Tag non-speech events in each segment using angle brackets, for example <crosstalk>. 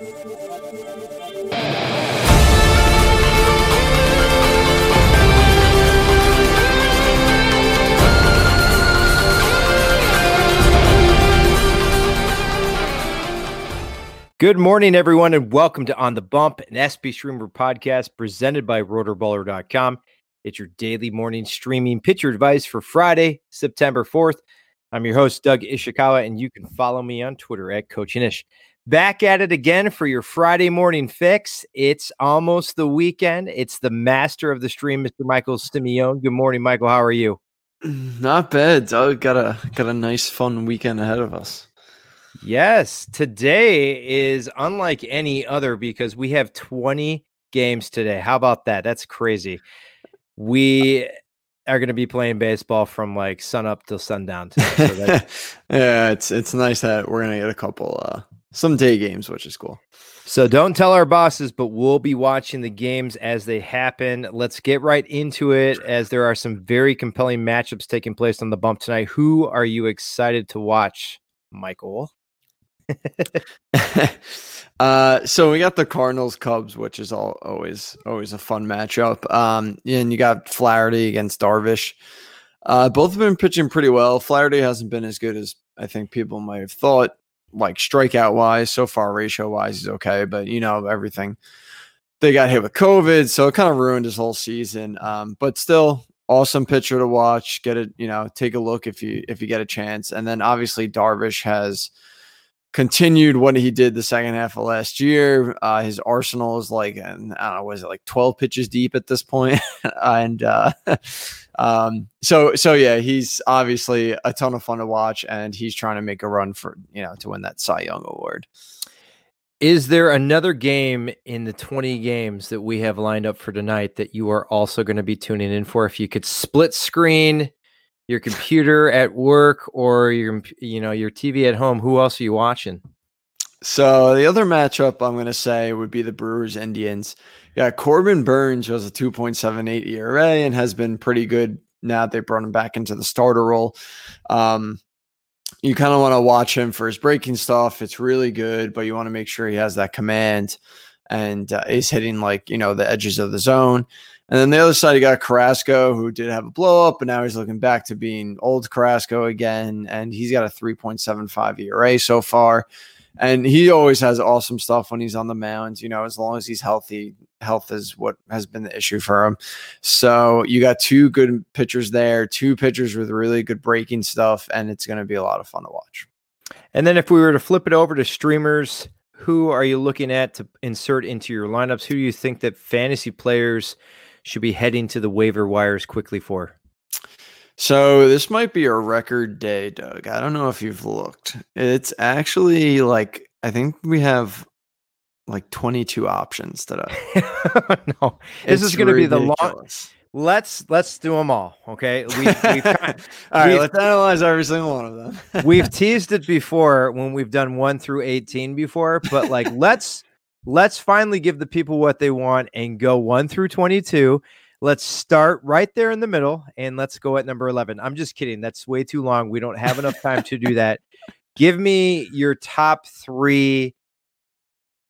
Good morning, everyone, and welcome to On the Bump, an SP Streamer podcast presented by rotoballer.com. It's your daily morning streaming pitcher advice for Friday, September 4th. I'm your host, Doug Ishikawa, and you can follow me on Twitter at Coach Inish. Back at it again for your Friday morning fix. It's almost the weekend. It's the master of the stream, Mr. Michael Simeone. Good morning, Michael. How are you? <clears throat> Not bad. Doug. Got a got a nice fun weekend ahead of us. Yes, today is unlike any other because we have 20 games today. How about that? That's crazy. We are going to be playing baseball from like sun up till sundown. Today, so <laughs> yeah, it's it's nice that we're going to get a couple uh some day games, which is cool. So don't tell our bosses, but we'll be watching the games as they happen. Let's get right into it as there are some very compelling matchups taking place on the bump tonight. Who are you excited to watch, Michael? <laughs> uh, so we got the Cardinals Cubs, which is all always always a fun matchup. Um, and you got Flaherty against Darvish. Uh, both have been pitching pretty well. Flaherty hasn't been as good as I think people might have thought, like strikeout wise. So far, ratio wise, he's okay, but you know everything. They got hit with COVID, so it kind of ruined his whole season. Um, but still, awesome pitcher to watch. Get it, you know, take a look if you if you get a chance. And then obviously Darvish has continued what he did the second half of last year. Uh, his arsenal is like, I don't know, was it like 12 pitches deep at this point? <laughs> and uh, <laughs> um, so, so yeah, he's obviously a ton of fun to watch and he's trying to make a run for, you know, to win that Cy Young award. Is there another game in the 20 games that we have lined up for tonight that you are also going to be tuning in for? If you could split screen your computer at work or your you know your TV at home, who else are you watching? So the other matchup I'm going to say would be the Brewers Indians. Yeah, Corbin Burnes was a 2.78 ERA and has been pretty good now they brought him back into the starter role. Um, you kind of want to watch him for his breaking stuff. It's really good, but you want to make sure he has that command and uh, is hitting like you know the edges of the zone. And then the other side, you got Carrasco, who did have a blow up, but now he's looking back to being old Carrasco again. And he's got a 3.75 ERA so far. And he always has awesome stuff when he's on the mound, you know, as long as he's healthy. Health is what has been the issue for him. So you got two good pitchers there, two pitchers with really good breaking stuff, and it's going to be a lot of fun to watch. And then if we were to flip it over to streamers, who are you looking at to insert into your lineups? Who do you think that fantasy players – should be heading to the waiver wires quickly for? So this might be a record day, Doug. I don't know if you've looked. It's actually like I think we have like 22 options today. <laughs> no, this is going to be the long. Let's let's do them all. Okay. We, <laughs> we've, all right. We've, let's analyze every single one of them. we've <laughs> teased it before when we've done one through 18 before, but like let's let's finally give the people what they want and go 1 through 22. Let's start right there in the middle and let's go at number 11. I'm just kidding. That's way too long. We don't have enough time to do <laughs> that. Give me your top 3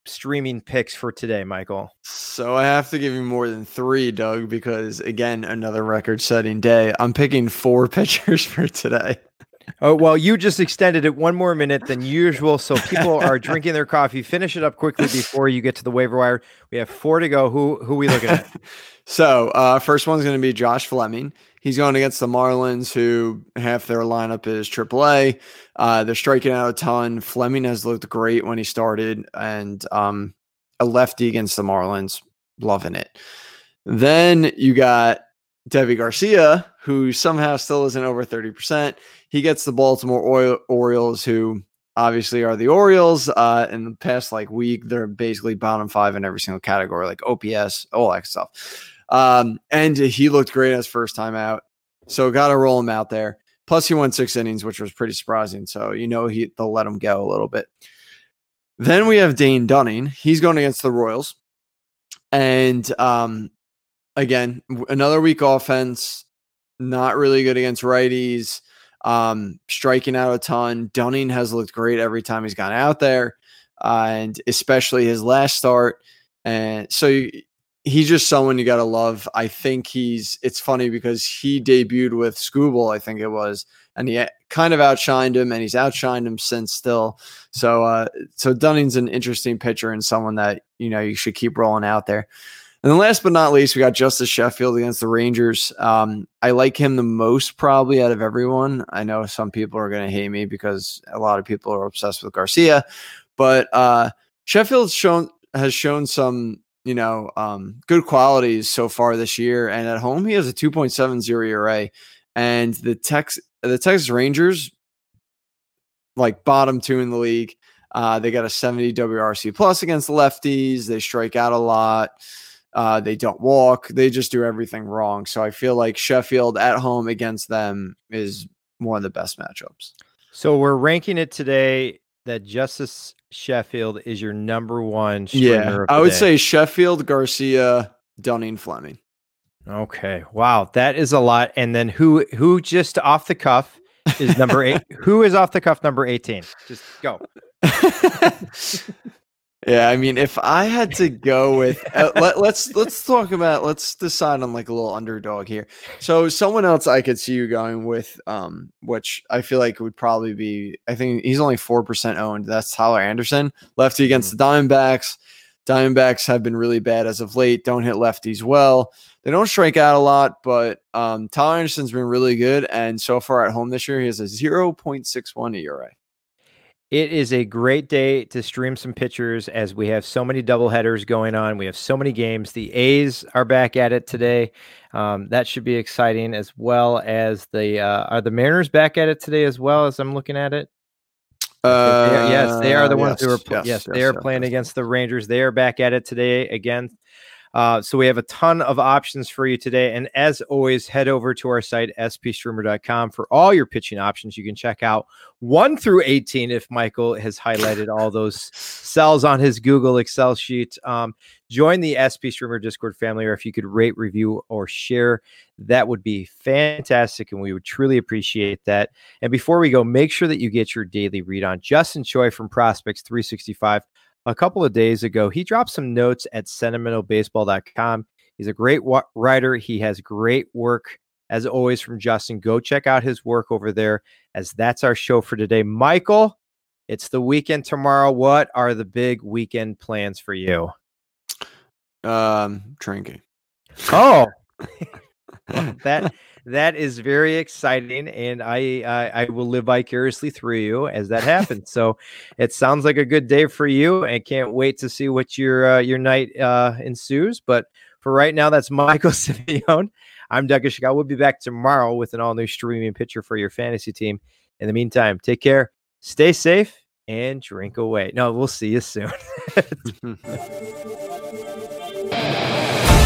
streaming picks for today, Michael. So I have to give you more than 3, Doug, because again, another record-setting day. I'm picking 4 <laughs> pitchers for today. Oh well, you just extended it one more minute than usual, so people are <laughs> drinking their coffee. Finish it up quickly before you get to the waiver wire. We have four to go. Who who we looking at? <laughs> so uh, first one's going to be Josh Fleming. He's going against the Marlins, who half their lineup is AAA. Uh, they're striking out a ton. Fleming has looked great when he started, and um, a lefty against the Marlins, loving it. Then you got Deivi Garcia, who somehow still isn't over 30%. He gets the Baltimore Orioles, who obviously are the Orioles. Uh, in the past like week, they're basically bottom five in every single category, like OPS, all that stuff. Um, and he looked great as first time out. So got to roll him out there. Plus, he won six innings, which was pretty surprising. So you know he they'll let him go a little bit. Then we have Dane Dunning. He's going against the Royals, and um, again, another weak offense, not really good against righties, um, striking out a ton. Dunning has looked great every time he's gone out there. uh, and especially his last start. And so he's just someone you got to love. I think he's, it's funny because he debuted with Skubal, I think it was, and he kind of outshined him and he's outshined him since still. So, uh, so Dunning's an interesting pitcher and someone that, you know, you should keep rolling out there. And then last but not least, we got Justus Sheffield against the Rangers. Um, I like him the most probably out of everyone. I know some people are going to hate me because a lot of people are obsessed with Garcia, but uh, Sheffield's shown has shown some you know um, good qualities so far this year, and at home he has a 2.70 ERA, and the Tex the Texas Rangers like bottom two in the league. Uh, they got a 70 WRC plus against lefties. They strike out a lot. Uh, they don't walk. They just do everything wrong. So I feel like Sheffield at home against them is one of the best matchups. So we're ranking it today that Justus Sheffield is your number one. Yeah, I would day. say Sheffield, Garcia, Dunning, Fleming. Okay, wow, that is a lot. And then who who just off the cuff is number eight? <laughs> who is off the cuff number eighteen? Just go. <laughs> Yeah, I mean, if I had to go with, uh, <laughs> let, let's let's talk about let's decide on like a little underdog here. So someone else I could see you going with, um, which I feel like would probably be. I think he's only four percent owned. That's Tyler Anderson, lefty against mm-hmm. the Diamondbacks. Diamondbacks have been really bad as of late. Don't hit lefties well. They don't strike out a lot, but um, Tyler Anderson's been really good, and so far at home this year, he has a zero point six one ERA. It is a great day to stream some pitchers as we have so many double headers going on. We have so many games. The A's are back at it today. Um, that should be exciting as well as the uh, are the Mariners back at it today as well as I'm looking at it. Uh, they are, yes, they are the ones yes, who are. Yes, yes, they are playing against the Rangers. They are back at it today again. Uh, so we have a ton of options for you today. And as always, head over to our site, spstreamer.com, for all your pitching options. You can check out 1 through 18 if Michael has highlighted all those <laughs> cells on his Google Excel sheet. Um, join the SP Streamer Discord family, or if you could rate, review, or share, that would be fantastic. And we would truly appreciate that. And before we go, make sure that you get your daily read on Justin Choi from Prospects 365 a couple of days ago. He dropped some notes at sentimentalbaseball.com. He's a great wa- writer. He has great work, as always, from Justin. Go check out his work over there, as that's our show for today. Michael, it's the weekend tomorrow. What are the big weekend plans for you? Um, drinking. Oh, <laughs> <laughs> that that is very exciting, and I, I, I will live vicariously through you as that <laughs> happens. so it sounds like a good day for you, and can't wait to see what your uh, your night uh, ensues. But for right now, that's <laughs> Michael Simeone. I'm Doug Ishikawa. We'll be back tomorrow with an all new streaming picture for your fantasy team. In the meantime, take care, stay safe, and drink away. No, we'll see you soon. <laughs>